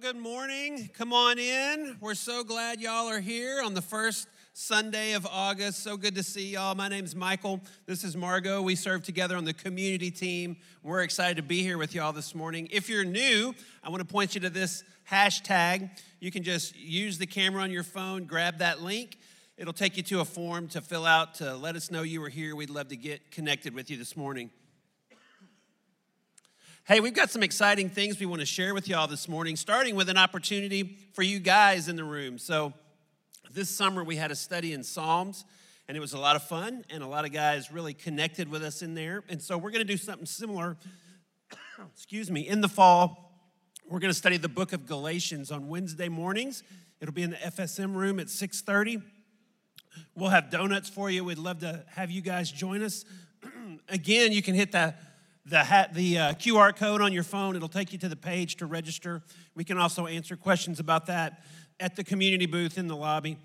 Well, good morning. Come on in. We're so glad y'all are here on the first Sunday of August. So good to see y'all. My name's Michael. This is Margot. We serve together on the community team. We're excited to be here with y'all this morning. If you're new, I want to point you to this hashtag. You can just use the camera on your phone, grab that link. It'll take you to a form to fill out to let us know you were here. We'd love to get connected with you this morning. Hey, we've got some exciting things we want to share with y'all this morning, starting with an opportunity for you guys in the room. So, this summer we had a study in Psalms, and it was a lot of fun, and a lot of guys really connected with us in there. And so, we're going to do something similar, excuse me, in the fall. We're going to study the book of Galatians on Wednesday mornings. It'll be in the FSM room at 6:30. We'll have donuts for you. We'd love to have you guys join us. Again, you can hit that the, ha- the uh, QR code on your phone. It'll take you to the page to register. We can also answer questions about that at the community booth in the lobby.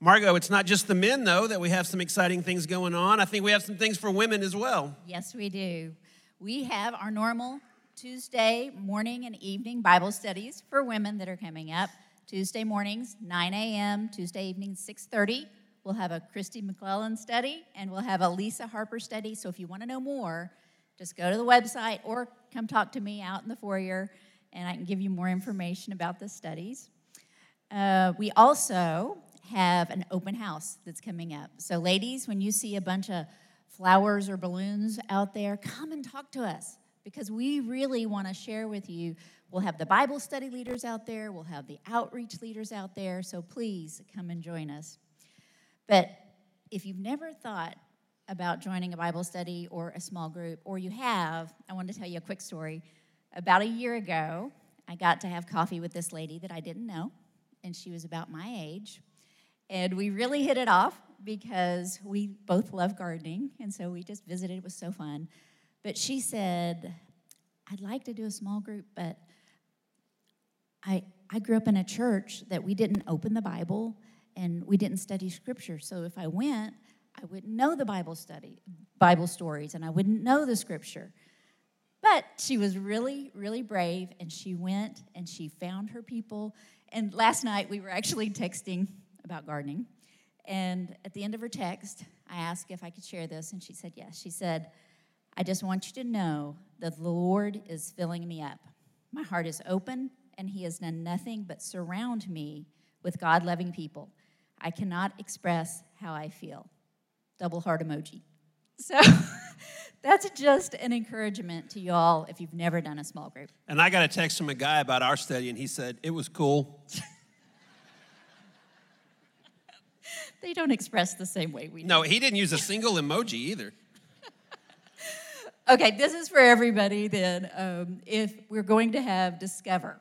Margot, it's not just the men, though, that we have some exciting things going on. I think we have some things for women as well. Yes, we do. We have our normal Tuesday morning and evening Bible studies for women that are coming up. Tuesday mornings, 9 a.m., Tuesday evenings, 6.30. We'll have a Kristi McLelland study, and we'll have a Lisa Harper study. So if you want to know more, just go to the website or come talk to me out in the foyer, and I can give you more information about the studies. Uh, we also have an open house that's coming up. So, ladies, when you see a bunch of flowers or balloons out there, come and talk to us because we really want to share with you. We'll have the Bible study leaders out there, we'll have the outreach leaders out there, so please come and join us. But if you've never thought about joining a Bible study or a small group, or you have, I want to tell you a quick story. About a year ago, I got to have coffee with this lady that I didn't know, and she was about my age. And we really hit it off because we both love gardening, and so we just visited. It was so fun. But she said, I'd like to do a small group, but I, I grew up in a church that we didn't open the Bible and we didn't study scripture. So if I went, I wouldn't know the Bible study, Bible stories, and I wouldn't know the scripture. But she was really, really brave, and she went and she found her people. And last night we were actually texting about gardening. And at the end of her text, I asked if I could share this, and she said yes. She said, I just want you to know that the Lord is filling me up. My heart is open, and He has done nothing but surround me with God loving people. I cannot express how I feel double heart emoji. So that's just an encouragement to y'all if you've never done a small group. And I got a text from a guy about our study, and he said, It was cool. they don't express the same way we do. No, he didn't use a single emoji either. okay, this is for everybody then. Um, if we're going to have Discover,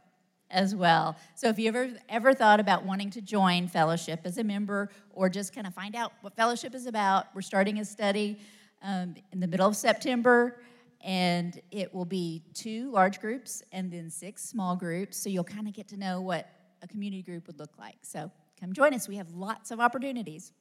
as well. So if you ever ever thought about wanting to join fellowship as a member or just kind of find out what fellowship is about, we're starting a study um, in the middle of September, and it will be two large groups and then six small groups. So you'll kind of get to know what a community group would look like. So come join us. We have lots of opportunities.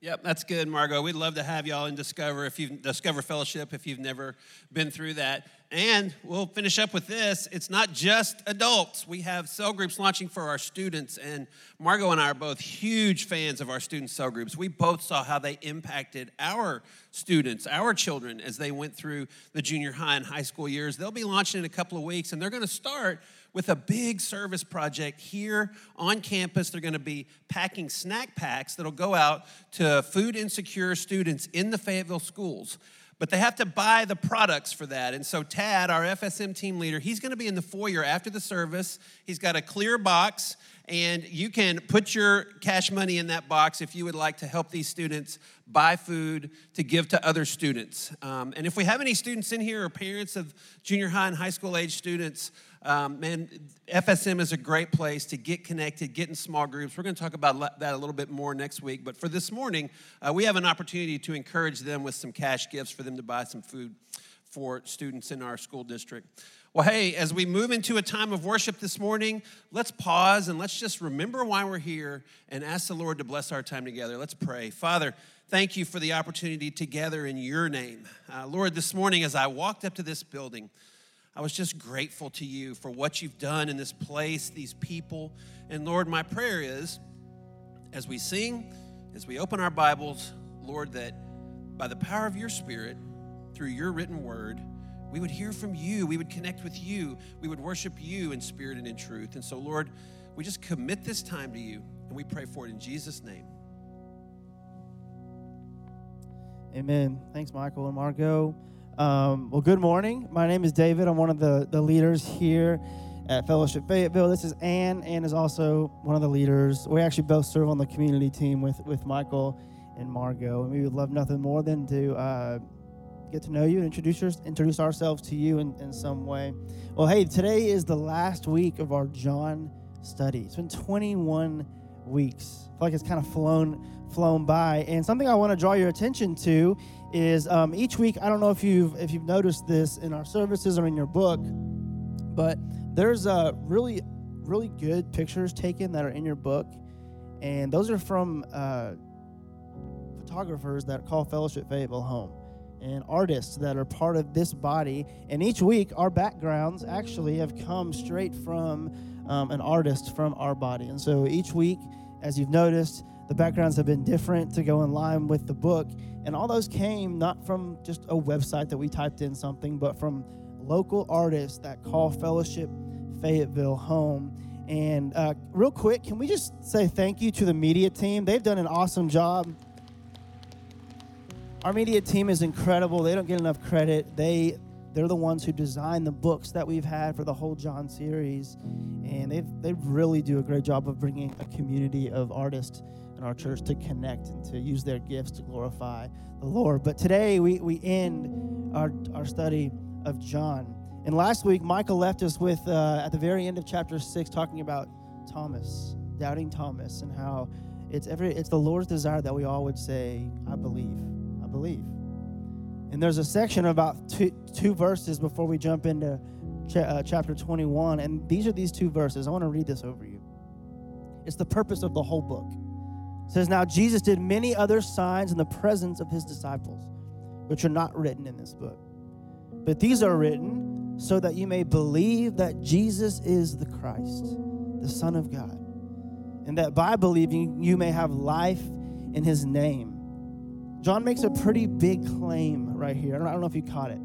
Yep, that's good, Margot. We'd love to have y'all in Discover if you Discover Fellowship if you've never been through that. And we'll finish up with this. It's not just adults. We have cell groups launching for our students, and Margot and I are both huge fans of our student cell groups. We both saw how they impacted our students, our children, as they went through the junior high and high school years. They'll be launching in a couple of weeks, and they're going to start with a big service project here on campus. They're going to be packing snack packs that'll go out to food insecure students in the Fayetteville schools. But they have to buy the products for that. And so, Tad, our FSM team leader, he's going to be in the foyer after the service. He's got a clear box, and you can put your cash money in that box if you would like to help these students buy food to give to other students. Um, and if we have any students in here or parents of junior high and high school age students, um, man, FSM is a great place to get connected, get in small groups. We're going to talk about that a little bit more next week. But for this morning, uh, we have an opportunity to encourage them with some cash gifts for them to buy some food for students in our school district. Well, hey, as we move into a time of worship this morning, let's pause and let's just remember why we're here and ask the Lord to bless our time together. Let's pray. Father, thank you for the opportunity together in your name. Uh, Lord, this morning as I walked up to this building, I was just grateful to you for what you've done in this place, these people. And Lord, my prayer is as we sing, as we open our Bibles, Lord, that by the power of your Spirit, through your written word, we would hear from you. We would connect with you. We would worship you in spirit and in truth. And so, Lord, we just commit this time to you and we pray for it in Jesus' name. Amen. Thanks, Michael and Margot. Um, well, good morning. My name is David. I'm one of the, the leaders here at Fellowship Fayetteville. This is Ann. Ann is also one of the leaders. We actually both serve on the community team with, with Michael and Margot. And we would love nothing more than to uh, get to know you and introduce, your, introduce ourselves to you in, in some way. Well, hey, today is the last week of our John study. It's been 21 weeks. I feel like it's kind of flown flown by. And something I want to draw your attention to is um, each week. I don't know if you've if you've noticed this in our services or in your book, but there's uh, really really good pictures taken that are in your book, and those are from uh, photographers that call Fellowship Fayetteville home and artists that are part of this body. And each week, our backgrounds actually have come straight from um, an artist from our body. And so each week, as you've noticed, the backgrounds have been different to go in line with the book. And all those came not from just a website that we typed in something, but from local artists that call Fellowship Fayetteville home. And uh, real quick, can we just say thank you to the media team? They've done an awesome job. Our media team is incredible. They don't get enough credit. They they're the ones who designed the books that we've had for the whole John series, and they they really do a great job of bringing a community of artists in our church to connect and to use their gifts to glorify the Lord. But today we we end our our study of John, and last week Michael left us with uh, at the very end of chapter six talking about Thomas, doubting Thomas, and how it's every it's the Lord's desire that we all would say, "I believe, believe." And there's a section about two, two verses before we jump into uh, chapter 21. And these are these two verses. I want to read this over you. It's the purpose of the whole book. It says, Now Jesus did many other signs in the presence of his disciples, which are not written in this book. But these are written so that you may believe that Jesus is the Christ, the Son of God, and that by believing you may have life in his name. John makes a pretty big claim right here. I don't, know if you caught it.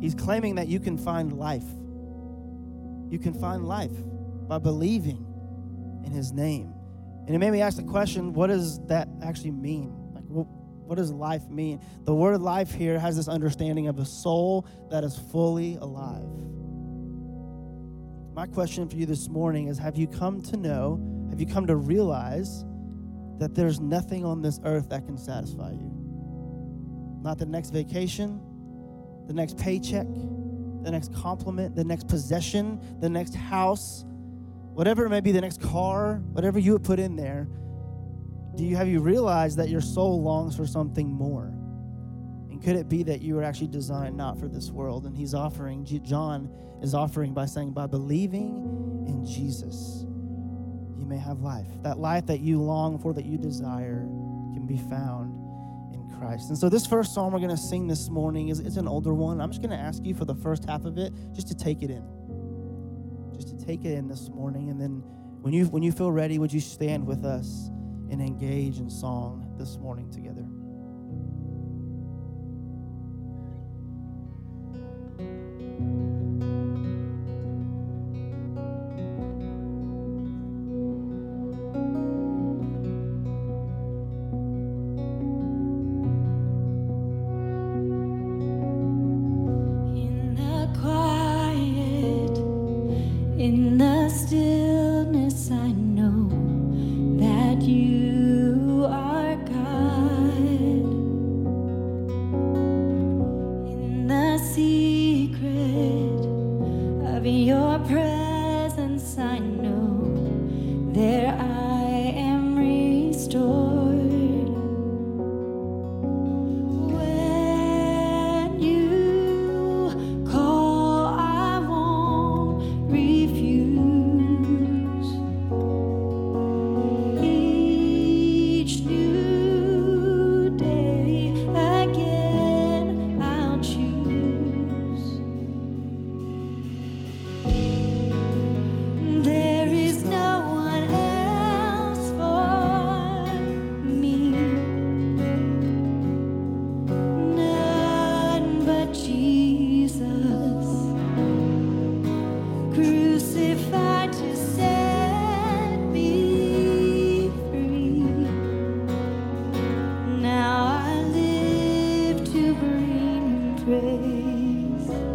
He's claiming that you can find life. You can find life by believing in his name. And it made me ask the question what does that actually mean? Like, what, what does life mean? The word life here has this understanding of a soul that is fully alive. My question for you this morning is Have you come to know, have you come to realize that there's nothing on this earth that can satisfy you. Not the next vacation, the next paycheck, the next compliment, the next possession, the next house, whatever it may be, the next car, whatever you would put in there. Do you have you realized that your soul longs for something more? And could it be that you were actually designed not for this world? And he's offering, John is offering by saying, by believing in Jesus you may have life. That life that you long for, that you desire, can be found in Christ. And so, this first song we're going to sing this morning is it's an older one. I'm just going to ask you for the first half of it just to take it in. Just to take it in this morning. And then, when you, when you feel ready, would you stand with us and engage in song this morning together?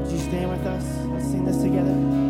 Would you stand with us? Let's sing this together.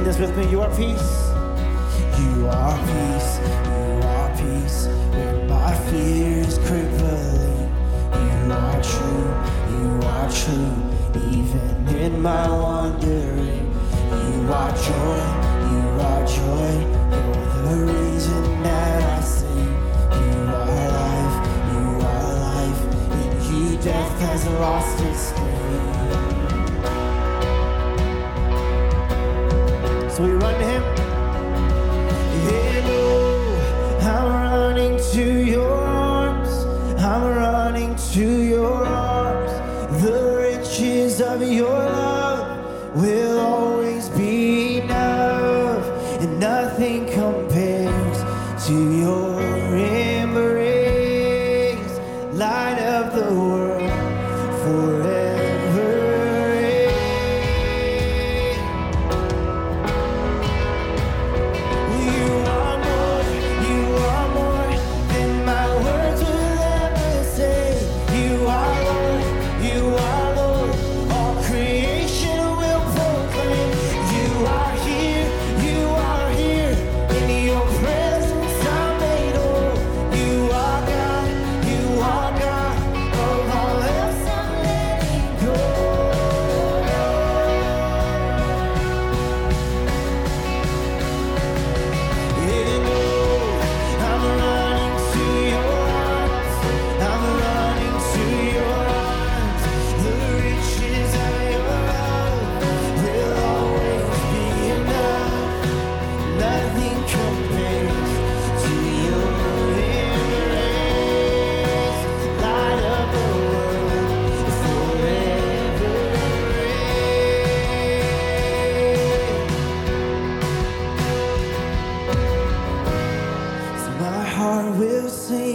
sing this with me? You are peace. You are peace. You are peace. When my fear is crippling, you are true. You are true. Even in my wandering, you are joy. You are joy. You're the reason that I sing. You are life. You are life. In you, death has lost its sting. So we run to him. Hello, I'm running to your arms. I'm running to your arms. The riches of your love will.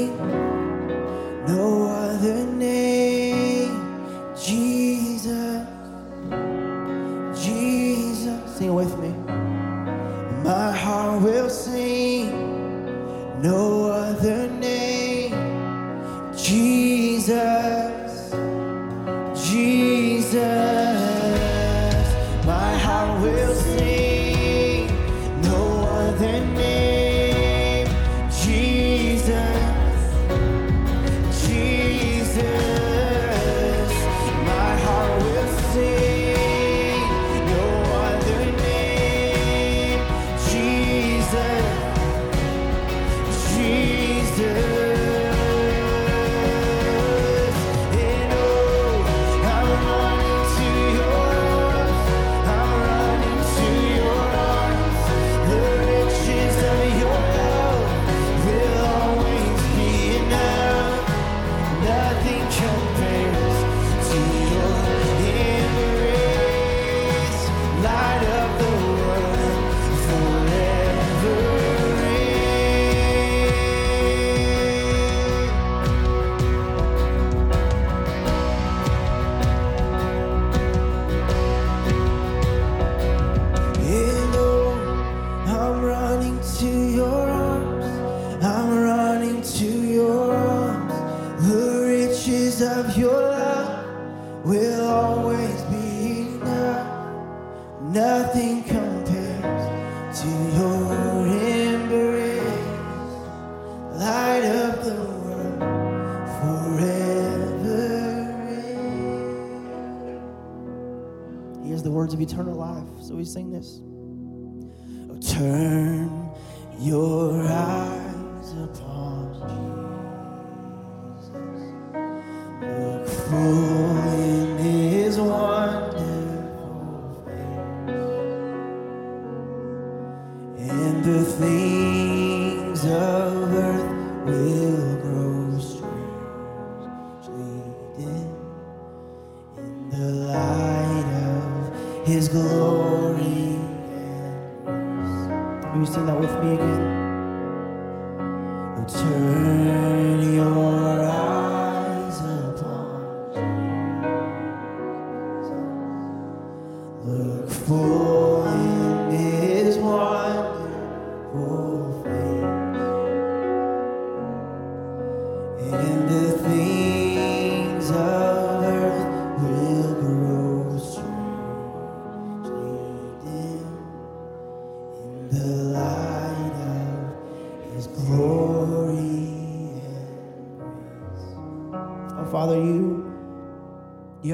sleep.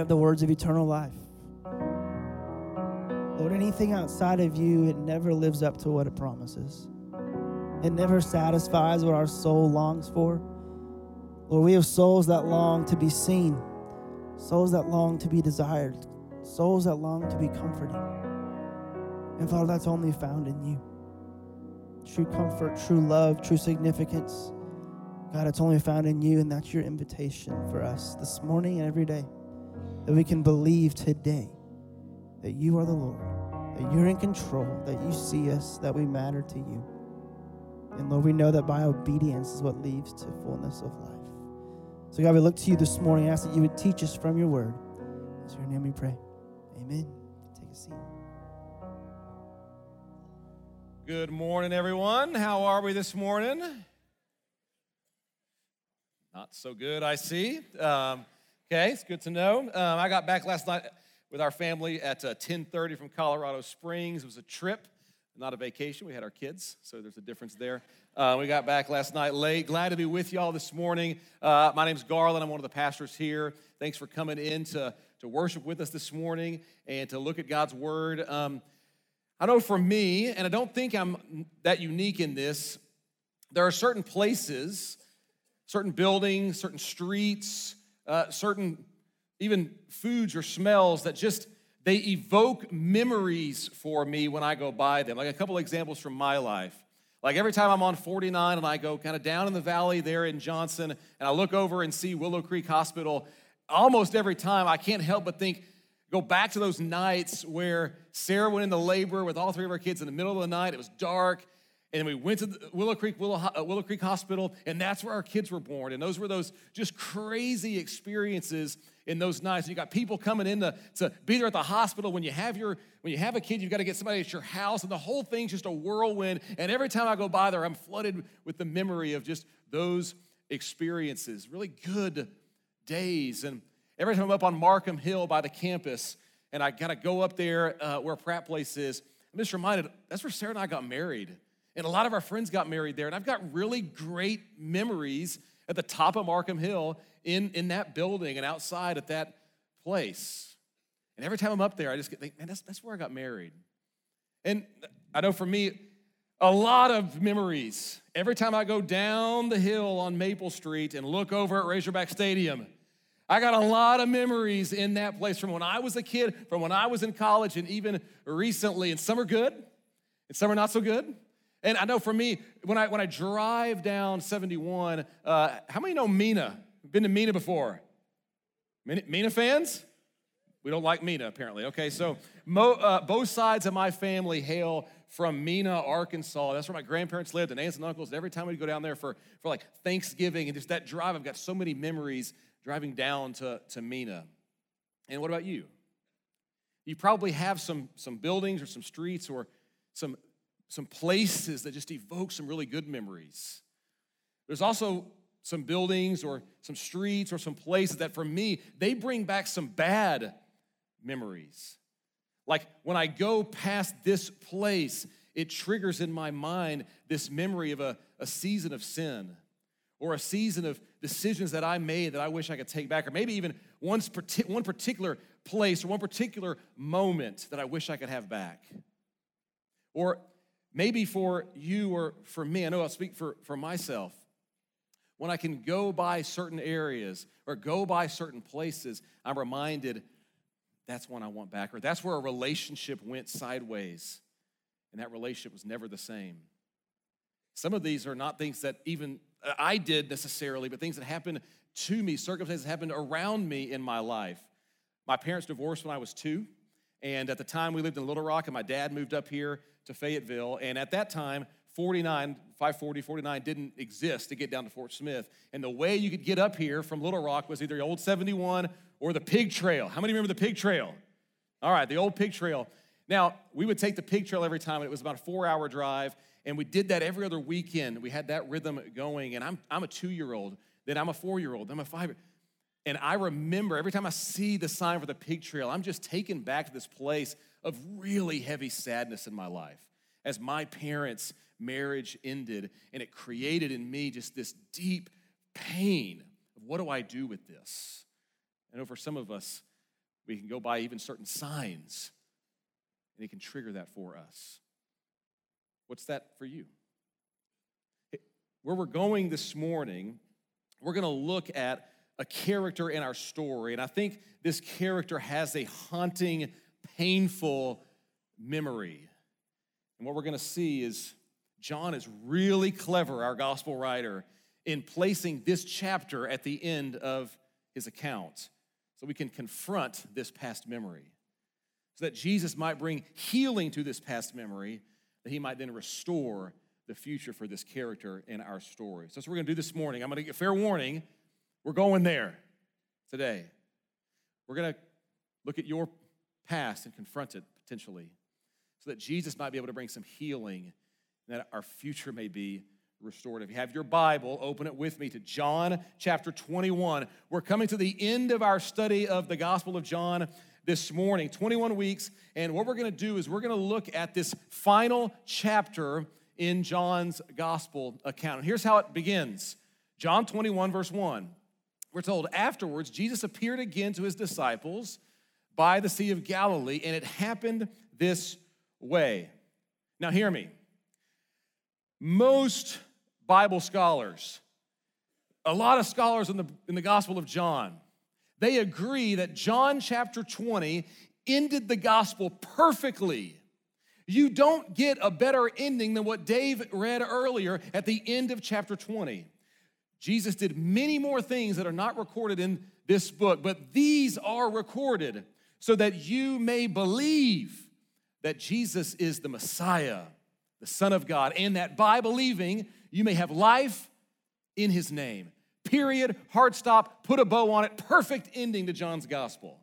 have the words of eternal life. Lord, anything outside of you, it never lives up to what it promises. It never satisfies what our soul longs for. Lord, we have souls that long to be seen, souls that long to be desired, souls that long to be comforted. And Father, that's only found in you. True comfort, true love, true significance. God, it's only found in you, and that's your invitation for us this morning and every day. That we can believe today that you are the Lord, that you're in control, that you see us, that we matter to you. And Lord, we know that by obedience is what leads to fullness of life. So, God, we look to you this morning and ask that you would teach us from your word. In your name we pray. Amen. Take a seat. Good morning, everyone. How are we this morning? Not so good, I see. Um, okay, it's good to know. Um, I got back last night with our family at uh, 10:30 from Colorado Springs. It was a trip, not a vacation. We had our kids, so there's a difference there. Uh, we got back last night late. Glad to be with y'all this morning. Uh, my name's Garland. I'm one of the pastors here. Thanks for coming in to, to worship with us this morning and to look at God's Word. Um, I know for me, and I don't think I'm that unique in this, there are certain places, certain buildings, certain streets, uh, certain even foods or smells that just they evoke memories for me when I go by them. Like a couple examples from my life. Like every time I'm on 49 and I go kind of down in the valley there in Johnson and I look over and see Willow Creek Hospital, almost every time I can't help but think, go back to those nights where Sarah went into labor with all three of our kids in the middle of the night. It was dark. And we went to Willow Creek, Willow, uh, Willow Creek Hospital, and that's where our kids were born. And those were those just crazy experiences in those nights. You got people coming in to, to be there at the hospital. When you have your when you have a kid, you've got to get somebody at your house, and the whole thing's just a whirlwind. And every time I go by there, I'm flooded with the memory of just those experiences. Really good days. And every time I'm up on Markham Hill by the campus, and I of go up there uh, where Pratt Place is, I'm just reminded that's where Sarah and I got married. And a lot of our friends got married there. And I've got really great memories at the top of Markham Hill in, in that building and outside at that place. And every time I'm up there, I just get think, man, that's, that's where I got married. And I know for me, a lot of memories. Every time I go down the hill on Maple Street and look over at Razorback Stadium, I got a lot of memories in that place from when I was a kid, from when I was in college, and even recently. And some are good, and some are not so good. And I know for me, when I when I drive down 71, uh, how many know Mena? Been to Mena before? Mena fans? We don't like Mena, apparently. Okay, so mo, uh, both sides of my family hail from Mena, Arkansas. That's where my grandparents lived and aunts and uncles. And every time we'd go down there for, for like Thanksgiving and just that drive, I've got so many memories driving down to, to Mena. And what about you? You probably have some, some buildings or some streets or some some places that just evoke some really good memories. There's also some buildings or some streets or some places that for me, they bring back some bad memories. Like when I go past this place, it triggers in my mind this memory of a, a season of sin or a season of decisions that I made that I wish I could take back, or maybe even one, one particular place or one particular moment that I wish I could have back. Or Maybe for you or for me, I know I'll speak for, for myself. When I can go by certain areas or go by certain places, I'm reminded that's one I want back, or that's where a relationship went sideways, and that relationship was never the same. Some of these are not things that even uh, I did necessarily, but things that happened to me, circumstances happened around me in my life. My parents divorced when I was two, and at the time we lived in Little Rock, and my dad moved up here to Fayetteville. And at that time, 49, 540, 49 didn't exist to get down to Fort Smith. And the way you could get up here from Little Rock was either the old 71 or the Pig Trail. How many remember the Pig Trail? All right, the old Pig Trail. Now, we would take the Pig Trail every time, and it was about a four hour drive. And we did that every other weekend. We had that rhythm going. And I'm, I'm a two year old, then I'm a four year old, then I'm a five And I remember every time I see the sign for the Pig Trail, I'm just taken back to this place of really heavy sadness in my life as my parents' marriage ended, and it created in me just this deep pain of what do I do with this? I know for some of us, we can go by even certain signs, and it can trigger that for us. What's that for you? Where we're going this morning, we're going to look at a character in our story, and I think this character has a haunting painful memory. And what we're going to see is John is really clever, our gospel writer, in placing this chapter at the end of his account so we can confront this past memory, so that Jesus might bring healing to this past memory, that he might then restore the future for this character in our story. So that's what we're going to do this morning. I'm going to give fair warning. We're going there today. We're going to look at your past and confront it potentially so that Jesus might be able to bring some healing and that our future may be restored. If you have your Bible, open it with me to John chapter 21. We're coming to the end of our study of the Gospel of John this morning, 21 weeks. And what we're going to do is we're going to look at this final chapter in John's Gospel account. And here's how it begins John 21, verse 1. We're told, afterwards, Jesus appeared again to his disciples by the Sea of Galilee, and it happened this way. Now, hear me. Most Bible scholars, a lot of scholars in the, in the Gospel of John, they agree that John chapter 20 ended the gospel perfectly. You don't get a better ending than what Dave read earlier at the end of chapter 20. Jesus did many more things that are not recorded in this book, but these are recorded so that you may believe that Jesus is the Messiah, the Son of God, and that by believing you may have life in his name. Period, hard stop, put a bow on it, perfect ending to John's gospel.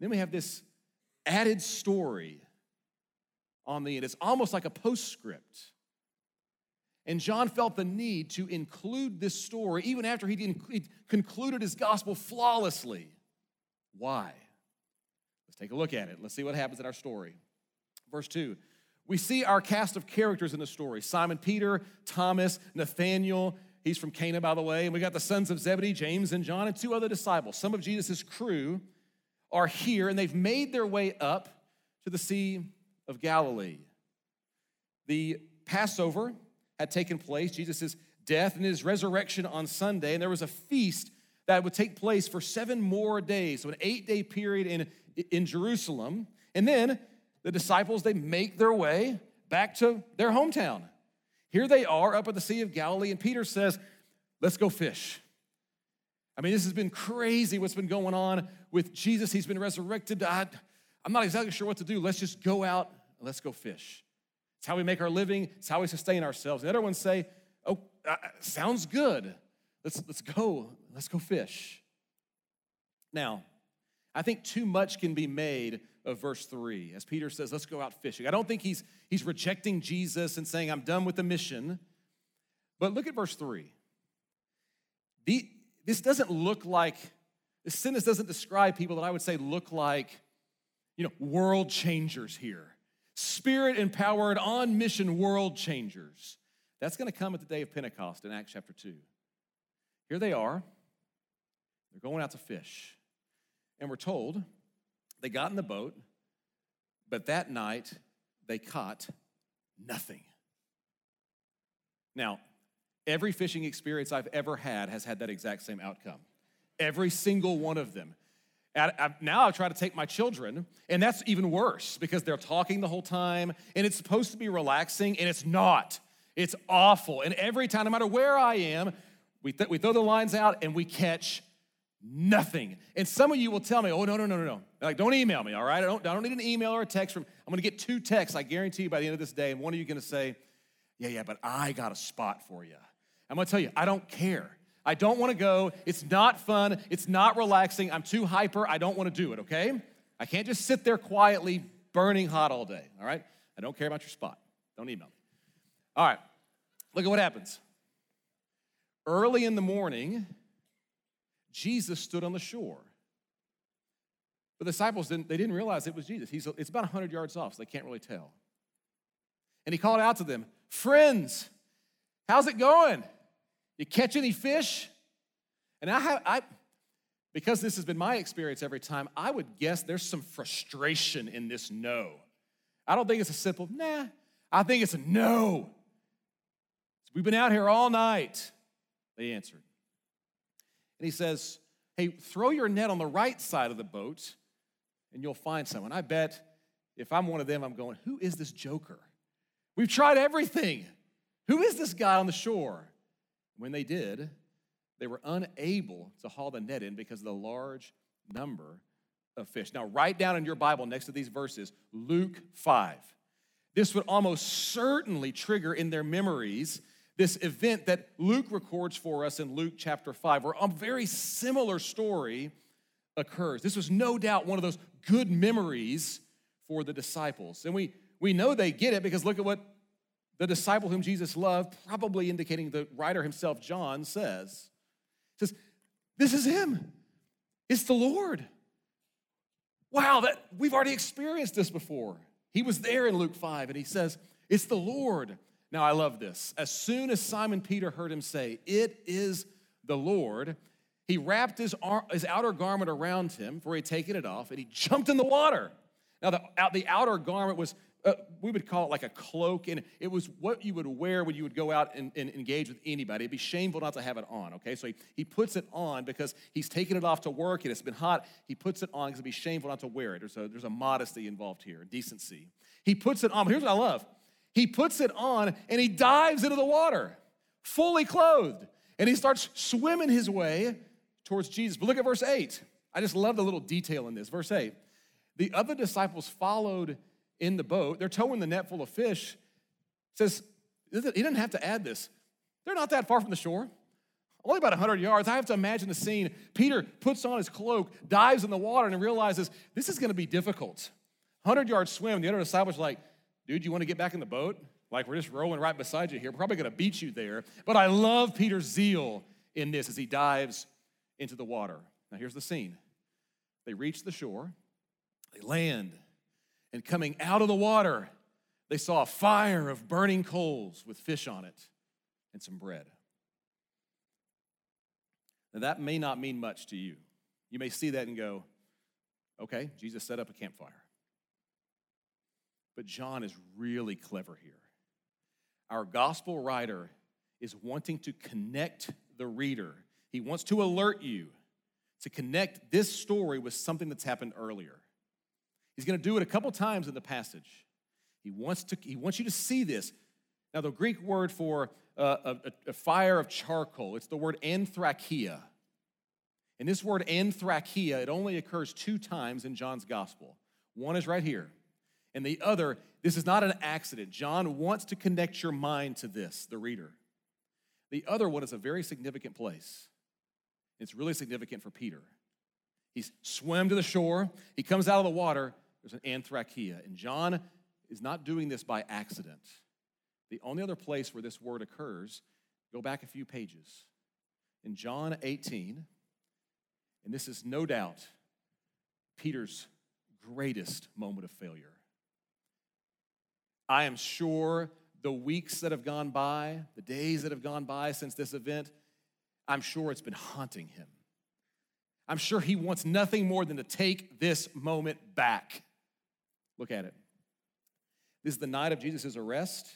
Then we have this added story on the end. It's almost like a postscript. And John felt the need to include this story even after he concluded his gospel flawlessly. Why? Let's take a look at it. Let's see what happens in our story. Verse 2 we see our cast of characters in the story Simon Peter, Thomas, Nathaniel. He's from Cana, by the way. And we got the sons of Zebedee, James and John, and two other disciples. Some of Jesus' crew are here, and they've made their way up to the Sea of Galilee. The Passover had taken place, Jesus' death and his resurrection on Sunday, and there was a feast that would take place for seven more days, so an eight day period in, in Jerusalem. And then the disciples, they make their way back to their hometown. Here they are up at the Sea of Galilee, and Peter says, Let's go fish. I mean, this has been crazy what's been going on with Jesus. He's been resurrected. I, I'm not exactly sure what to do. Let's just go out and let's go fish. It's how we make our living, it's how we sustain ourselves. The other ones say, Oh, uh, sounds good. Let's, let's go. Let's go fish. Now, I think too much can be made of verse 3 as Peter says, Let's go out fishing. I don't think he's, he's rejecting Jesus and saying, I'm done with the mission. But look at verse 3. The, this doesn't look like, this sentence doesn't describe people that I would say look like, you know, world changers here. Spirit empowered, on mission world changers. That's going to come at the day of Pentecost in Acts chapter 2. Here they are. They're going out to fish. And we're told they got in the boat, but that night they caught nothing. Now, every fishing experience I've ever had has had that exact same outcome. Every single one of them. Now I try to take my children, and that's even worse because they're talking the whole time, and it's supposed to be relaxing, and it's not. It's awful. And every time, no matter where I am, we, th- we throw the lines out and we catch nothing. And some of you will tell me, oh, no, no, no, no, no. Like, don't email me, all right? I don't, I don't need an email or a text from, I'm gonna get two texts, I guarantee you, by the end of this day. And one of you gonna say, yeah, yeah, but I got a spot for you. I'm gonna tell you, I don't care. I don't wanna go. It's not fun. It's not relaxing. I'm too hyper. I don't wanna do it, okay? I can't just sit there quietly, burning hot all day, all right? I don't care about your spot. Don't email me. All right, look at what happens. Early in the morning, Jesus stood on the shore. But the disciples didn't, they didn't realize it was Jesus. He's, it's about 100 yards off, so they can't really tell. And he called out to them, Friends, how's it going? You catch any fish? And I have, I, because this has been my experience every time, I would guess there's some frustration in this no. I don't think it's a simple nah. I think it's a no. We've been out here all night, they answered. And he says, Hey, throw your net on the right side of the boat and you'll find someone. I bet if I'm one of them, I'm going, Who is this joker? We've tried everything. Who is this guy on the shore? When they did, they were unable to haul the net in because of the large number of fish. Now, write down in your Bible next to these verses Luke 5. This would almost certainly trigger in their memories this event that Luke records for us in Luke chapter 5, where a very similar story occurs. This was no doubt one of those good memories for the disciples. And we, we know they get it because look at what the disciple whom Jesus loved, probably indicating the writer himself, John, says. He says, This is him. It's the Lord. Wow, that we've already experienced this before. He was there in Luke 5, and he says, It's the Lord. Now, I love this. As soon as Simon Peter heard him say, It is the Lord, he wrapped his, ar- his outer garment around him, for he had taken it off, and he jumped in the water. Now, the, out, the outer garment was, uh, we would call it like a cloak, and it was what you would wear when you would go out and, and engage with anybody. It'd be shameful not to have it on, okay? So he, he puts it on because he's taken it off to work and it's been hot. He puts it on because it'd be shameful not to wear it. There's there's a modesty involved here, decency. He puts it on. Here's what I love he puts it on and he dives into the water, fully clothed, and he starts swimming his way towards Jesus. But look at verse 8. I just love the little detail in this. Verse 8. The other disciples followed in the boat. They're towing the net full of fish. It says, he didn't have to add this. They're not that far from the shore. Only about 100 yards. I have to imagine the scene. Peter puts on his cloak, dives in the water, and realizes this is going to be difficult. 100 yard swim. The other disciples are like, dude, you want to get back in the boat? Like, we're just rowing right beside you here. We're probably going to beat you there. But I love Peter's zeal in this as he dives into the water. Now, here's the scene they reach the shore, they land, and coming out of the water, they saw a fire of burning coals with fish on it and some bread. Now, that may not mean much to you. You may see that and go, okay, Jesus set up a campfire. But John is really clever here. Our gospel writer is wanting to connect the reader, he wants to alert you to connect this story with something that's happened earlier. He's going to do it a couple times in the passage. He wants, to, he wants you to see this. Now, the Greek word for uh, a, a, fire of charcoal, it's the word anthrakia. And this word anthrakia, it only occurs two times in John's gospel. One is right here, and the other, this is not an accident. John wants to connect your mind to this, the reader. The other one is a very significant place. It's really significant for Peter. He's swam to the shore, he comes out of the water, there's an anthrakia. And John is not doing this by accident. The only other place where this word occurs, go back a few pages. In John 18, and this is no doubt Peter's greatest moment of failure. I am sure the weeks that have gone by, the days that have gone by since this event, I'm sure it's been haunting him. I'm sure he wants nothing more than to take this moment back. Look at it. This is the night of Jesus' arrest,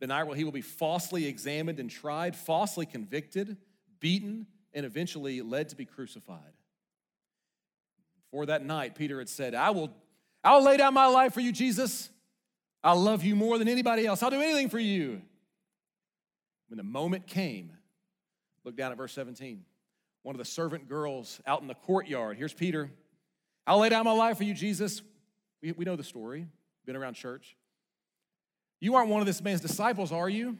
the night where he will be falsely examined and tried, falsely convicted, beaten, and eventually led to be crucified. For that night, Peter had said, I will, I will lay down my life for you, Jesus. I'll love you more than anybody else. I'll do anything for you. When the moment came, look down at verse 17. One of the servant girls out in the courtyard. Here's Peter. I'll lay down my life for you, Jesus. We, we know the story, been around church. You aren't one of this man's disciples, are you?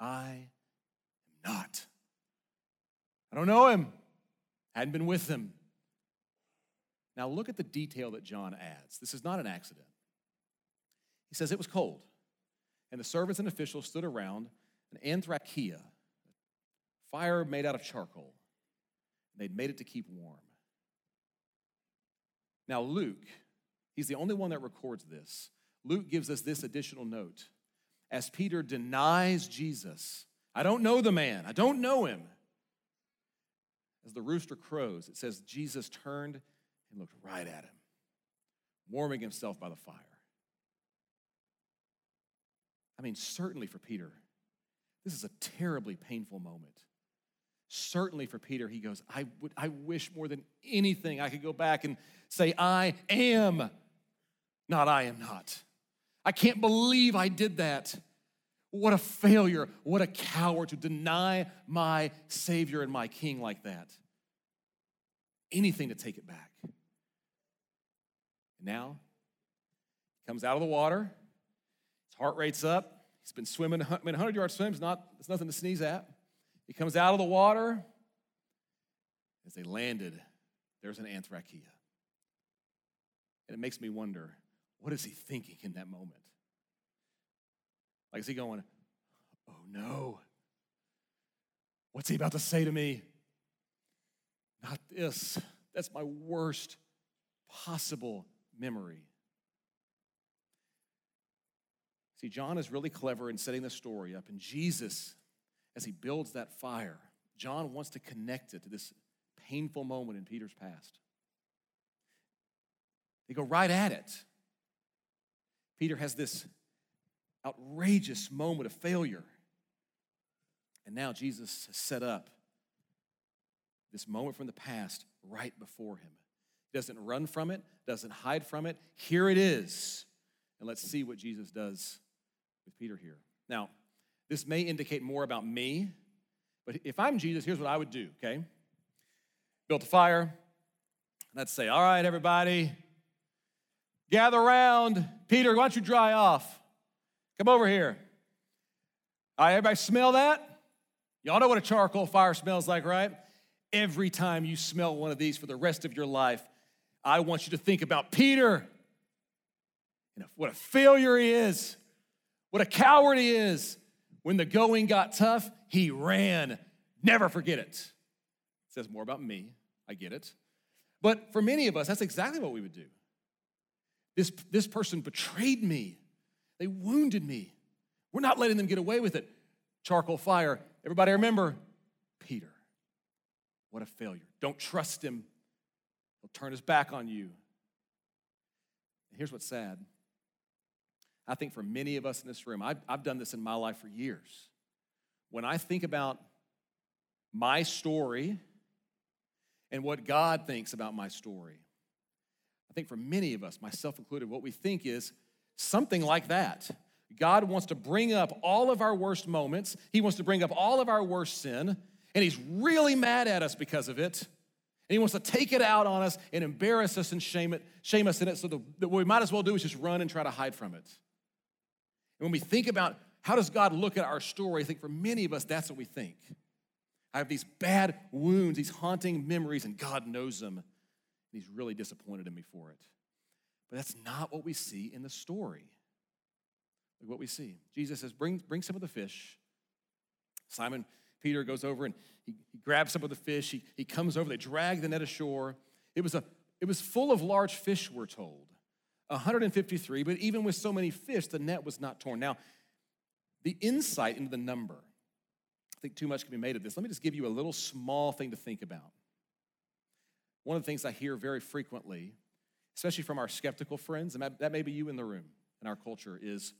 I am not. I don't know him. Hadn't been with him. Now look at the detail that John adds. This is not an accident. He says it was cold, and the servants and officials stood around an anthrakia, fire made out of charcoal. They'd made it to keep warm. Now, Luke, he's the only one that records this. Luke gives us this additional note. As Peter denies Jesus, I don't know the man, I don't know him. As the rooster crows, it says Jesus turned and looked right at him, warming himself by the fire. I mean, certainly for Peter, this is a terribly painful moment. Certainly for Peter, he goes, I, would, I wish more than anything I could go back and say, I am, not I am not. I can't believe I did that. What a failure. What a coward to deny my Savior and my King like that. Anything to take it back. And now, he comes out of the water, his heart rate's up. He's been swimming, I mean, 100 yard swim swims, not, it's nothing to sneeze at. He comes out of the water. As they landed, there's an anthrakia. And it makes me wonder what is he thinking in that moment? Like, is he going, oh no? What's he about to say to me? Not this. That's my worst possible memory. See, John is really clever in setting the story up, and Jesus, as he builds that fire, John wants to connect it to this painful moment in Peter's past. They go right at it. Peter has this outrageous moment of failure. And now Jesus has set up this moment from the past right before him. Doesn't run from it, doesn't hide from it. Here it is. And let's see what Jesus does with Peter here. Now, this may indicate more about me, but if I'm Jesus, here's what I would do, okay? Built a fire. I'd say, all right, everybody, gather around. Peter, why don't you dry off? Come over here. All right, everybody smell that? Y'all know what a charcoal fire smells like, right? Every time you smell one of these for the rest of your life, I want you to think about Peter and what a failure he is, what a coward he is. When the going got tough, he ran. Never forget it. It says more about me. I get it. But for many of us, that's exactly what we would do. This, this person betrayed me. They wounded me. We're not letting them get away with it. Charcoal fire. Everybody remember Peter. What a failure. Don't trust him. He'll turn his back on you. And here's what's sad. I think for many of us in this room, I've, I've done this in my life for years. When I think about my story and what God thinks about my story, I think for many of us, myself included, what we think is something like that. God wants to bring up all of our worst moments, He wants to bring up all of our worst sin, and He's really mad at us because of it. And he wants to take it out on us and embarrass us and shame it, shame us in it. So the, what we might as well do is just run and try to hide from it. And when we think about how does God look at our story, I think for many of us, that's what we think. I have these bad wounds, these haunting memories, and God knows them. And He's really disappointed in me for it. But that's not what we see in the story. Look what we see. Jesus says, bring, bring some of the fish. Simon Peter goes over and he, he grabs some of the fish. He, he comes over, they drag the net ashore. It was, a, it was full of large fish, we're told. 153, but even with so many fish, the net was not torn. Now, the insight into the number, I think too much can be made of this. Let me just give you a little small thing to think about. One of the things I hear very frequently, especially from our skeptical friends, and that may be you in the room in our culture, is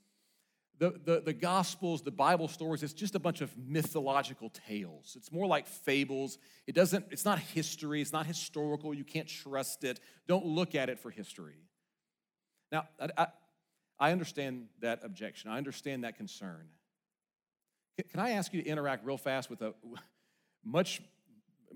the, the, the Gospels, the Bible stories, it's just a bunch of mythological tales. It's more like fables. It doesn't, it's not history, it's not historical. You can't trust it. Don't look at it for history. Now, I, I, I understand that objection. I understand that concern. Can I ask you to interact real fast with a much,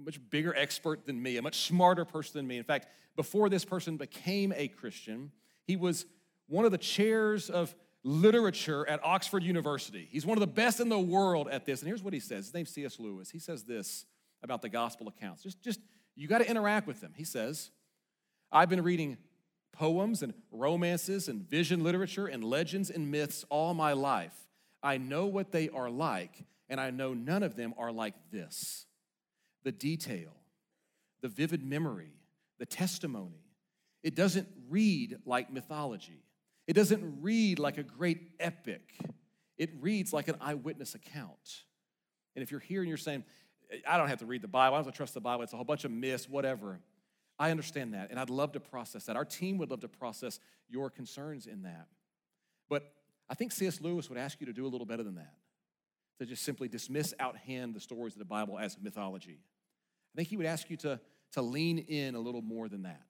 much bigger expert than me, a much smarter person than me? In fact, before this person became a Christian, he was one of the chairs of literature at Oxford University. He's one of the best in the world at this. And here's what he says. His name's C.S. Lewis. He says this about the gospel accounts. Just, just you got to interact with them. He says, I've been reading poems and romances and vision literature and legends and myths all my life. I know what they are like, and I know none of them are like this. The detail, the vivid memory, the testimony. It doesn't read like mythology. It doesn't read like a great epic, it reads like an eyewitness account. And if you're here and you're saying, I don't have to read the Bible, I don't have to trust the Bible, it's a whole bunch of myths, whatever. I understand that, and I'd love to process that. Our team would love to process your concerns in that. But I think C.S. Lewis would ask you to do a little better than that, to just simply dismiss out hand the stories of the Bible as mythology. I think he would ask you to, to lean in a little more than that.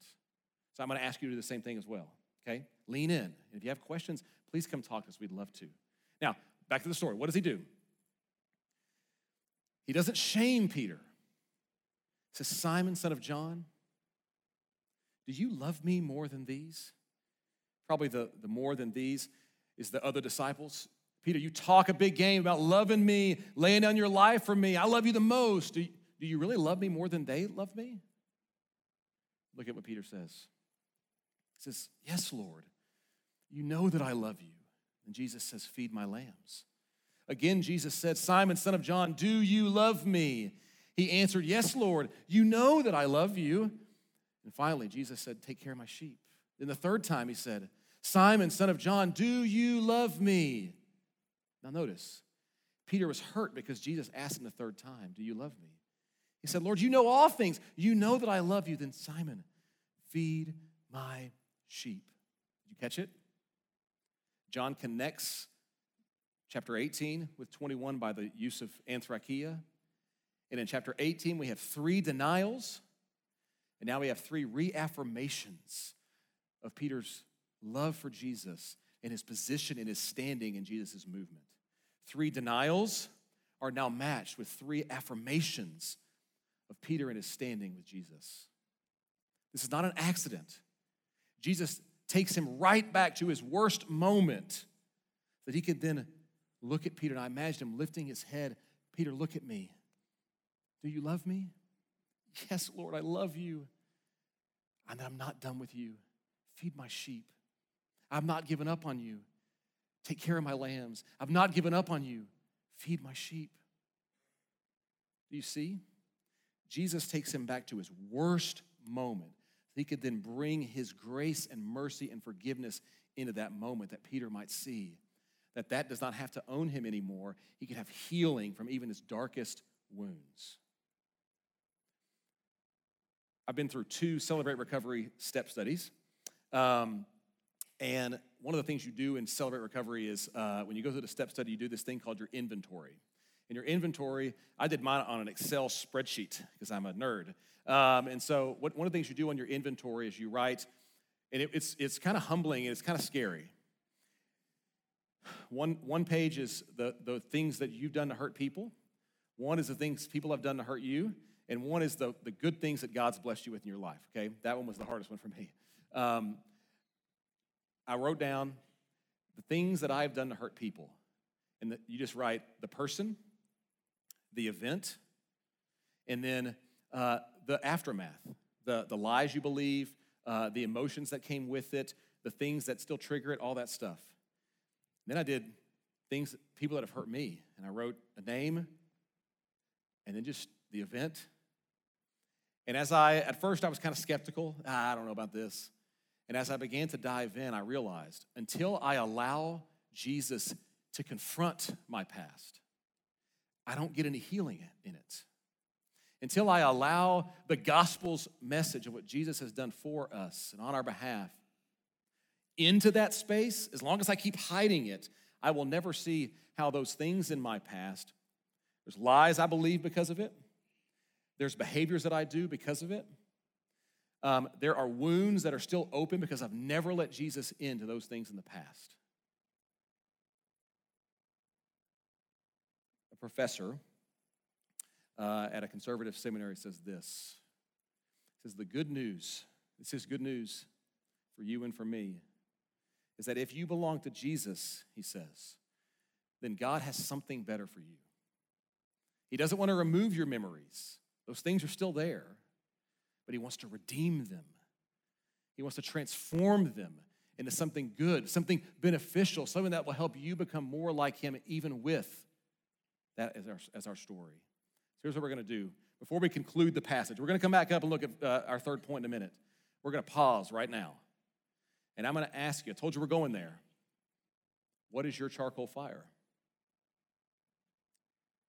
So I'm going to ask you to do the same thing as well okay? Lean in. And if you have questions, please come talk to us. We'd love to. Now, back to the story. What does he do? He doesn't shame Peter. He says, Simon, son of John, do you love me more than these? Probably the, the more than these is the other disciples. Peter, you talk a big game about loving me, laying down your life for me. I love you the most. Do you, do you really love me more than they love me? Look at what Peter says. He says, Yes, Lord, you know that I love you. And Jesus says, Feed my lambs. Again, Jesus said, Simon, son of John, do you love me? He answered, Yes, Lord, you know that I love you. And finally, Jesus said, Take care of my sheep. Then the third time, he said, Simon, son of John, do you love me? Now, notice, Peter was hurt because Jesus asked him the third time, Do you love me? He said, Lord, you know all things. You know that I love you. Then, Simon, feed my sheep. Did you catch it? John connects chapter 18 with 21 by the use of anthrakia. And in chapter 18, we have three denials. And now we have three reaffirmations of Peter's love for Jesus and his position and his standing in Jesus' movement. Three denials are now matched with three affirmations of Peter and his standing with Jesus. This is not an accident. Jesus takes him right back to his worst moment that he could then look at Peter. And I imagine him lifting his head Peter, look at me. Do you love me? Yes, Lord, I love you. And I'm not done with you. Feed my sheep. I've not given up on you. Take care of my lambs. I've not given up on you. Feed my sheep. Do you see? Jesus takes him back to his worst moment. He could then bring his grace and mercy and forgiveness into that moment that Peter might see that that does not have to own him anymore. He could have healing from even his darkest wounds. I've been through two Celebrate Recovery step studies. Um, and one of the things you do in Celebrate Recovery is uh, when you go through the step study, you do this thing called your inventory. In your inventory, I did mine on an Excel spreadsheet because I'm a nerd. Um, and so, what, one of the things you do on your inventory is you write, and it, it's, it's kind of humbling and it's kind of scary. One, one page is the, the things that you've done to hurt people, one is the things people have done to hurt you, and one is the, the good things that God's blessed you with in your life, okay? That one was the hardest one for me. Um, I wrote down the things that I've done to hurt people. And the, you just write the person, the event, and then uh, the aftermath, the, the lies you believe, uh, the emotions that came with it, the things that still trigger it, all that stuff. Then I did things, people that have hurt me, and I wrote a name, and then just the event. And as I, at first, I was kind of skeptical. Ah, I don't know about this. And as I began to dive in, I realized until I allow Jesus to confront my past, I don't get any healing in it. Until I allow the gospel's message of what Jesus has done for us and on our behalf into that space, as long as I keep hiding it, I will never see how those things in my past, there's lies I believe because of it, there's behaviors that I do because of it. Um, there are wounds that are still open because I've never let Jesus into those things in the past. Professor uh, at a conservative seminary says this. He says, The good news, this is good news for you and for me, is that if you belong to Jesus, he says, then God has something better for you. He doesn't want to remove your memories, those things are still there, but He wants to redeem them. He wants to transform them into something good, something beneficial, something that will help you become more like Him, even with that as our, as our story. So here's what we're going to do. Before we conclude the passage, we're going to come back up and look at uh, our third point in a minute. We're going to pause right now. And I'm going to ask you, I told you we're going there. What is your charcoal fire?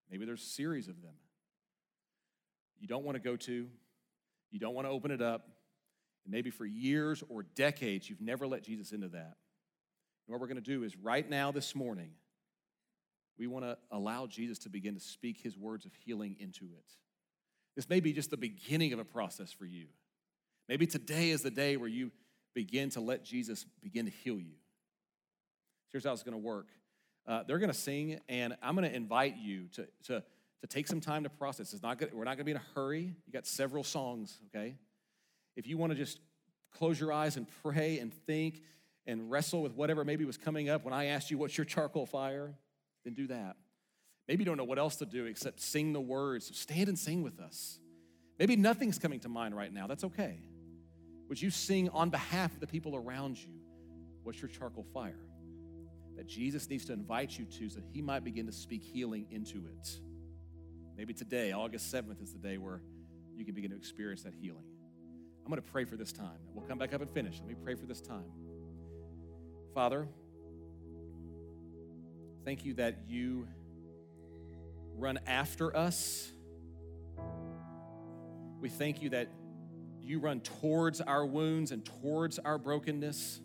Maybe there's a series of them. You don't want to go to, you don't want to open it up. And maybe for years or decades, you've never let Jesus into that. And what we're going to do is right now, this morning, we want to allow Jesus to begin to speak his words of healing into it. This may be just the beginning of a process for you. Maybe today is the day where you begin to let Jesus begin to heal you. Here's how it's going to work Uh, they're going to sing, and I'm going to invite you to, to, to take some time to process. It's not gonna, we're not going to be in a hurry. You got several songs, okay? If you want to just close your eyes and pray and think and wrestle with whatever maybe was coming up when I asked you, What's your charcoal fire? Then do that. Maybe you don't know what else to do except sing the words. So stand and sing with us. Maybe nothing's coming to mind right now. That's okay. Would you sing on behalf of the people around you? What's your charcoal fire? That Jesus needs to invite you to so that he might begin to speak healing into it. Maybe today, August 7th, is the day where you can begin to experience that healing. I'm going to pray for this time. We'll come back up and finish. Let me pray for this time. Father, thank you that you run after us. We thank you that you run towards our wounds and towards our brokenness,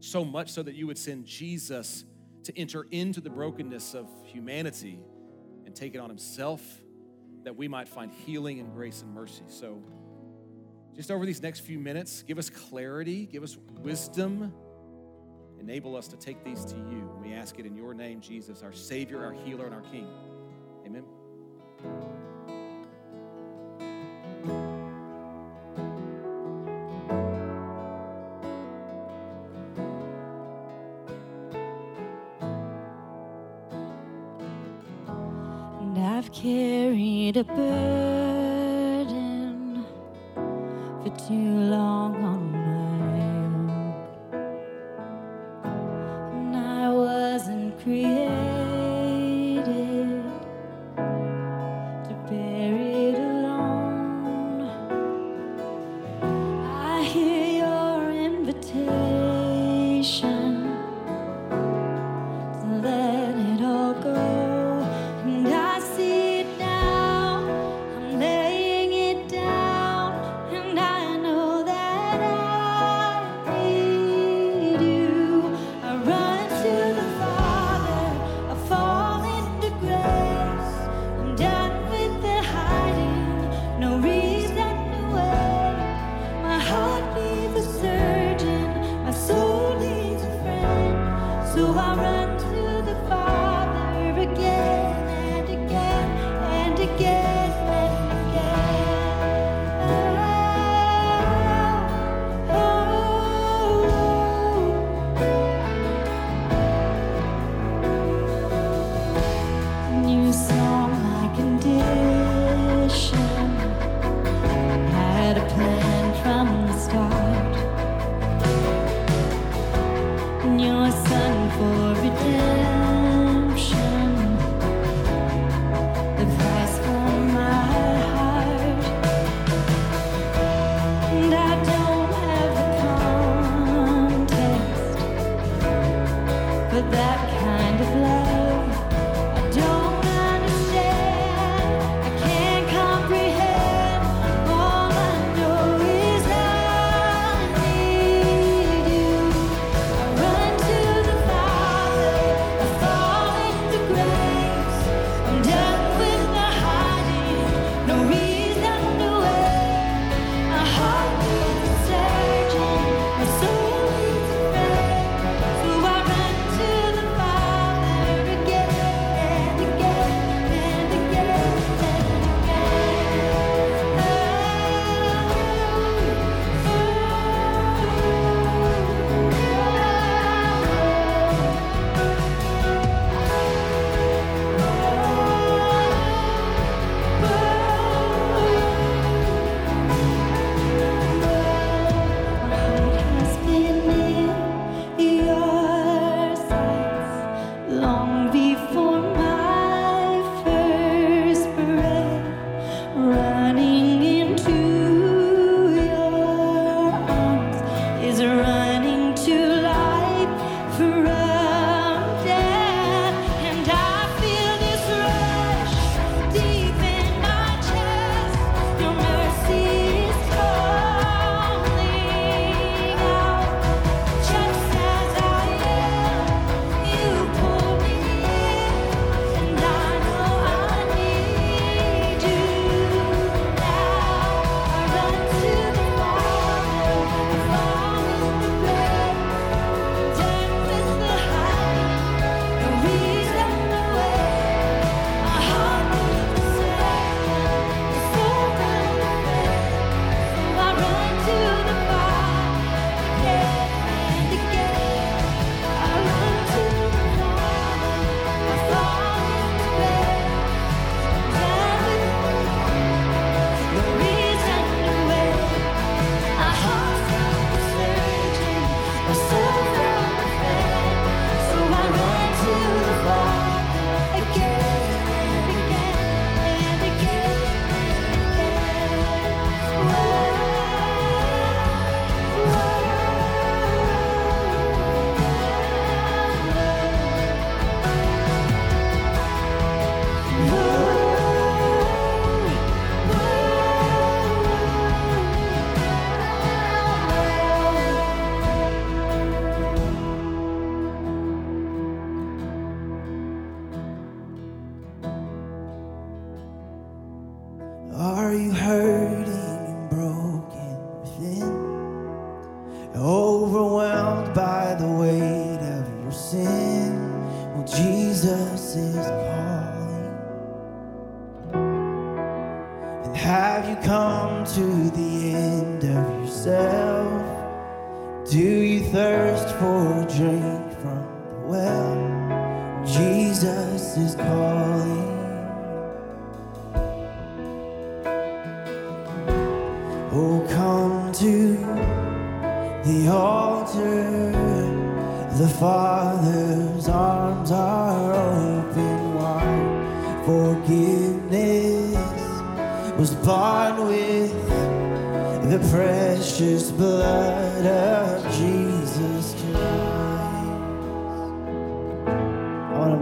so much so that you would send Jesus to enter into the brokenness of humanity and take it on himself that we might find healing and grace and mercy. So, just over these next few minutes, give us clarity, give us wisdom, enable us to take these to you. We ask it in your name, Jesus, our Savior, our healer, and our King. Amen. And I've carried a burden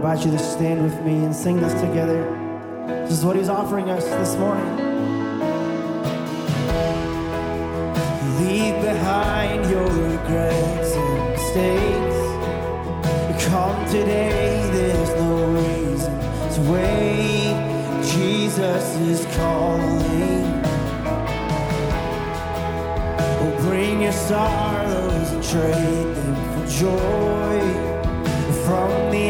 invite you to stand with me and sing this together. This is what He's offering us this morning. Leave behind your regrets and mistakes. Come today, there's no reason to wait. Jesus is calling. Oh, bring your sorrows and trade them for joy from the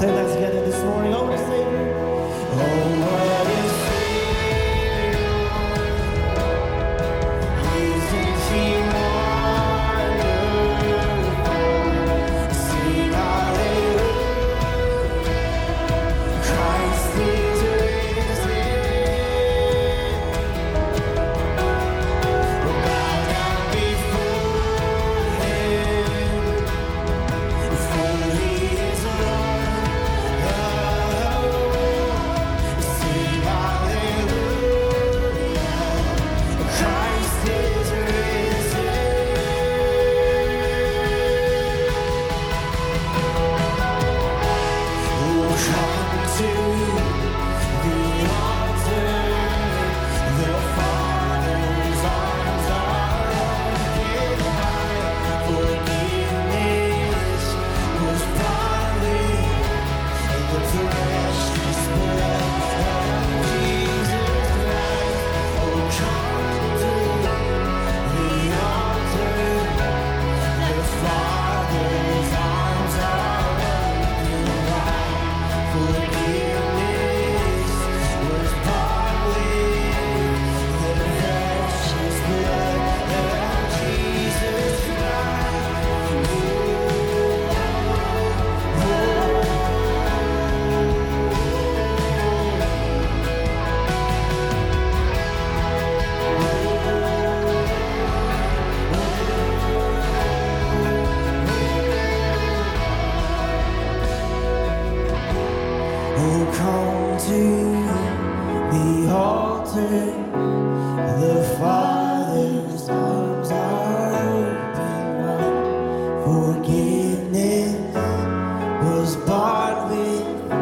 Let's get it this morning. Oh, was bought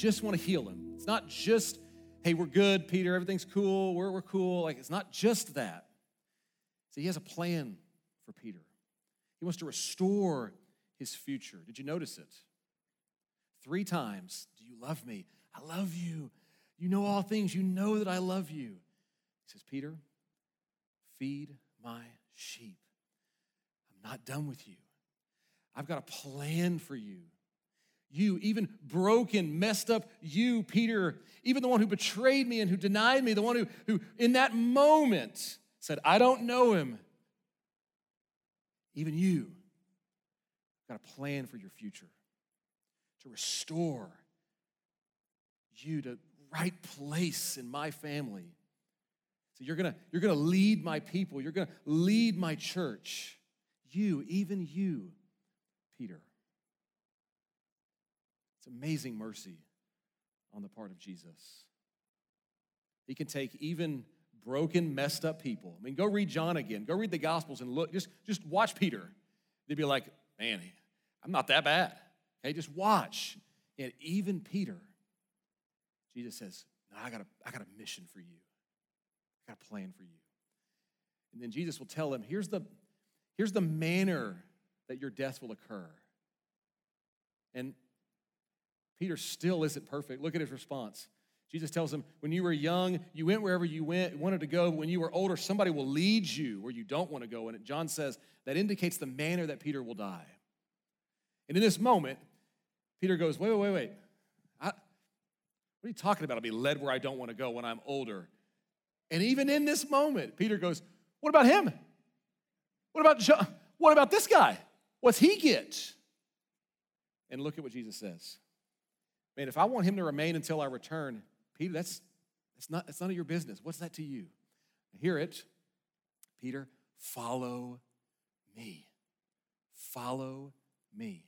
just want to heal him. It's not just, hey, we're good, Peter, everything's cool, we're, we're cool. Like, it's not just that. See, he has a plan for Peter. He wants to restore his future. Did you notice it? Three times, do you love me? I love you. You know all things. You know that I love you. He says, Peter, feed my sheep. I'm not done with you. I've got a plan for you. You, even broken, messed up, you, Peter, even the one who betrayed me and who denied me, the one who, who in that moment said, I don't know him. Even you, got a plan for your future to restore you to right place in my family. So you're gonna, you're gonna lead my people, you're gonna lead my church. You, even you, Peter. It's amazing mercy on the part of Jesus. He can take even broken, messed up people. I mean, go read John again. Go read the Gospels and look, just, just watch Peter. They'd be like, man, I'm not that bad. Okay, just watch. And even Peter, Jesus says, no, I got, a, I got a mission for you. I got a plan for you. And then Jesus will tell him, here's the, here's the manner that your death will occur. And Peter still isn't perfect. Look at his response. Jesus tells him, when you were young, you went wherever you went, wanted to go. When you were older, somebody will lead you where you don't want to go. And John says that indicates the manner that Peter will die. And in this moment, Peter goes, wait, wait, wait, wait. I, what are you talking about? I'll be led where I don't want to go when I'm older. And even in this moment, Peter goes, what about him? What about John? What about this guy? What's he get? And look at what Jesus says. Man, if I want him to remain until I return, Peter, that's, that's, not, that's none of your business. What's that to you? Hear it. Peter, follow me. Follow me.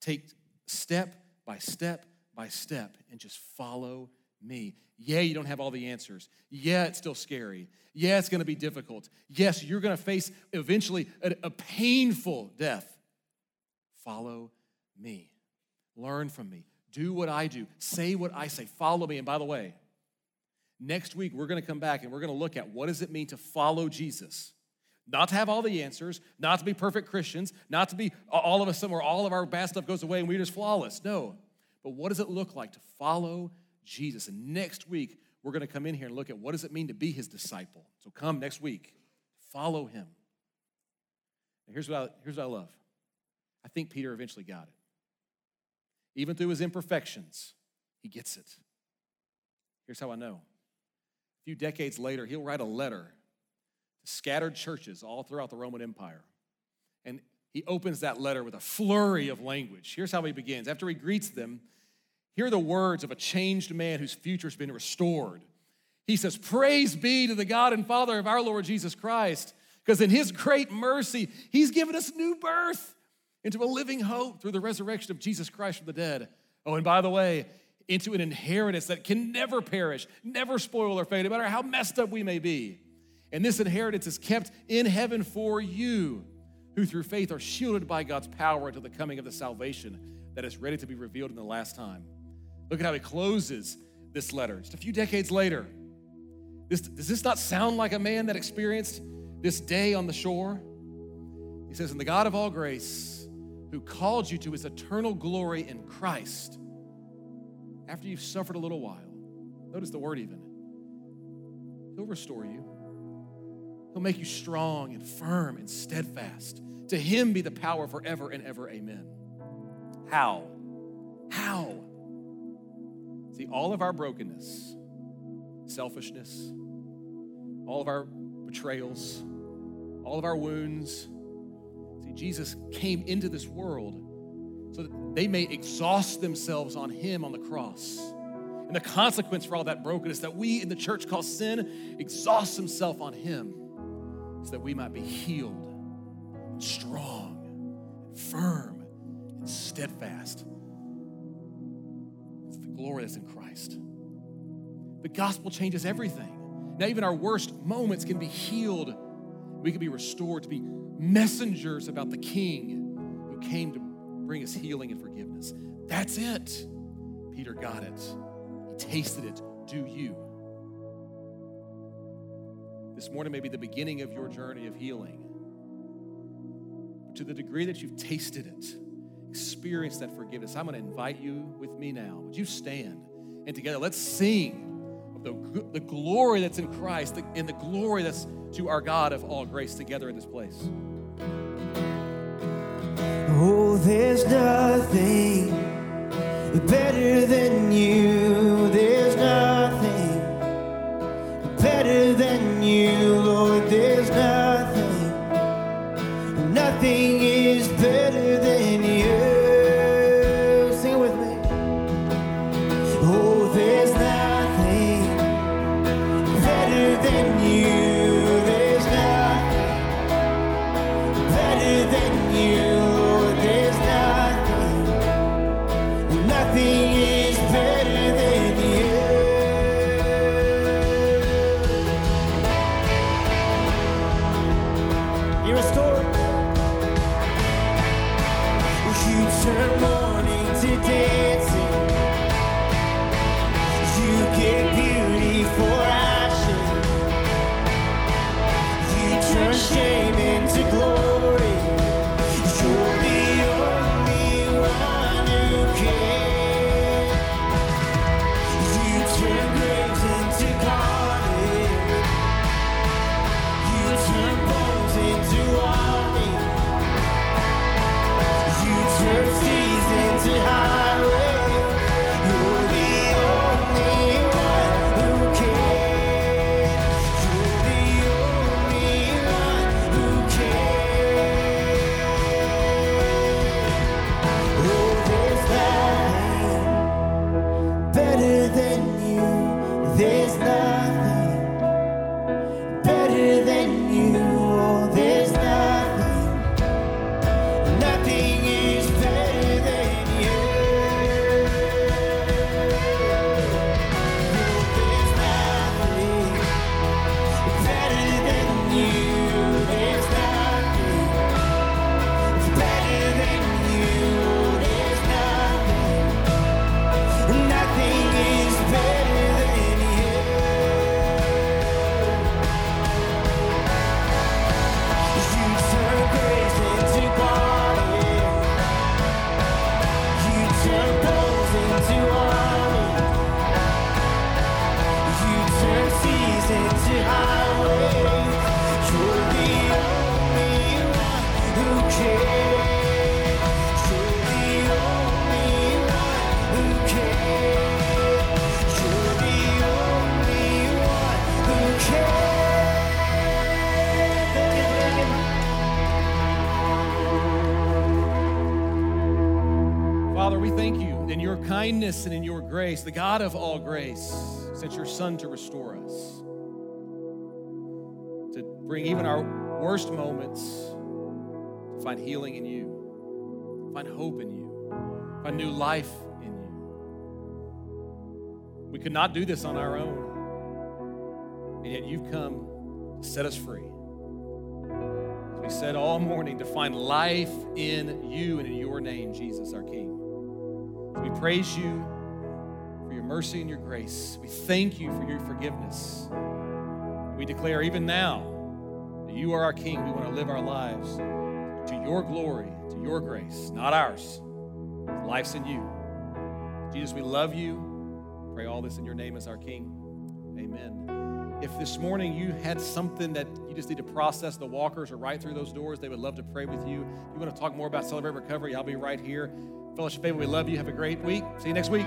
Take step by step by step and just follow me. Yeah, you don't have all the answers. Yeah, it's still scary. Yeah, it's going to be difficult. Yes, you're going to face eventually a, a painful death. Follow me. Learn from me. Do what I do. Say what I say. Follow me. And by the way, next week we're going to come back and we're going to look at what does it mean to follow Jesus? Not to have all the answers, not to be perfect Christians, not to be all of us somewhere all of our bad stuff goes away and we're just flawless. No. But what does it look like to follow Jesus? And next week we're going to come in here and look at what does it mean to be his disciple. So come next week. Follow him. And here's what I, here's what I love. I think Peter eventually got it. Even through his imperfections, he gets it. Here's how I know. A few decades later, he'll write a letter to scattered churches all throughout the Roman Empire. And he opens that letter with a flurry of language. Here's how he begins. After he greets them, here are the words of a changed man whose future's been restored. He says, Praise be to the God and Father of our Lord Jesus Christ, because in his great mercy, he's given us new birth into a living hope through the resurrection of Jesus Christ from the dead. Oh, and by the way, into an inheritance that can never perish, never spoil or fade, no matter how messed up we may be. And this inheritance is kept in heaven for you, who through faith are shielded by God's power until the coming of the salvation that is ready to be revealed in the last time. Look at how he closes this letter. Just a few decades later, This, does this not sound like a man that experienced this day on the shore? He says, And the God of all grace, who called you to his eternal glory in Christ, after you've suffered a little while, notice the word even, he'll restore you. He'll make you strong and firm and steadfast. To him be the power forever and ever. Amen. How? How? See, all of our brokenness, selfishness, all of our betrayals, all of our wounds. Jesus came into this world so that they may exhaust themselves on Him on the cross. And the consequence for all that brokenness that we in the church call sin exhausts Himself on Him so that we might be healed, strong, firm, and steadfast. It's the glory that's in Christ. The gospel changes everything. Now, even our worst moments can be healed. We can be restored to be messengers about the King who came to bring us healing and forgiveness. That's it. Peter got it. He tasted it. Do you? This morning may be the beginning of your journey of healing. But to the degree that you've tasted it, experienced that forgiveness, I'm going to invite you with me now. Would you stand? And together, let's sing the, the glory that's in Christ and the glory that's to our God of all grace together in this place. Oh, there's nothing better than you. And in your grace, the God of all grace, sent your Son to restore us, to bring even our worst moments to find healing in you, find hope in you, find new life in you. We could not do this on our own, and yet you've come to set us free. As we said all morning, to find life in you and in your name, Jesus, our King. We praise you your mercy and your grace. We thank you for your forgiveness. We declare even now that you are our King. We want to live our lives to your glory, to your grace, not ours. Life's in you. Jesus, we love you. Pray all this in your name as our King. Amen. If this morning you had something that you just need to process, the walkers are right through those doors. They would love to pray with you. If you want to talk more about Celebrate Recovery, I'll be right here. Fellowship family, we love you. Have a great week. See you next week.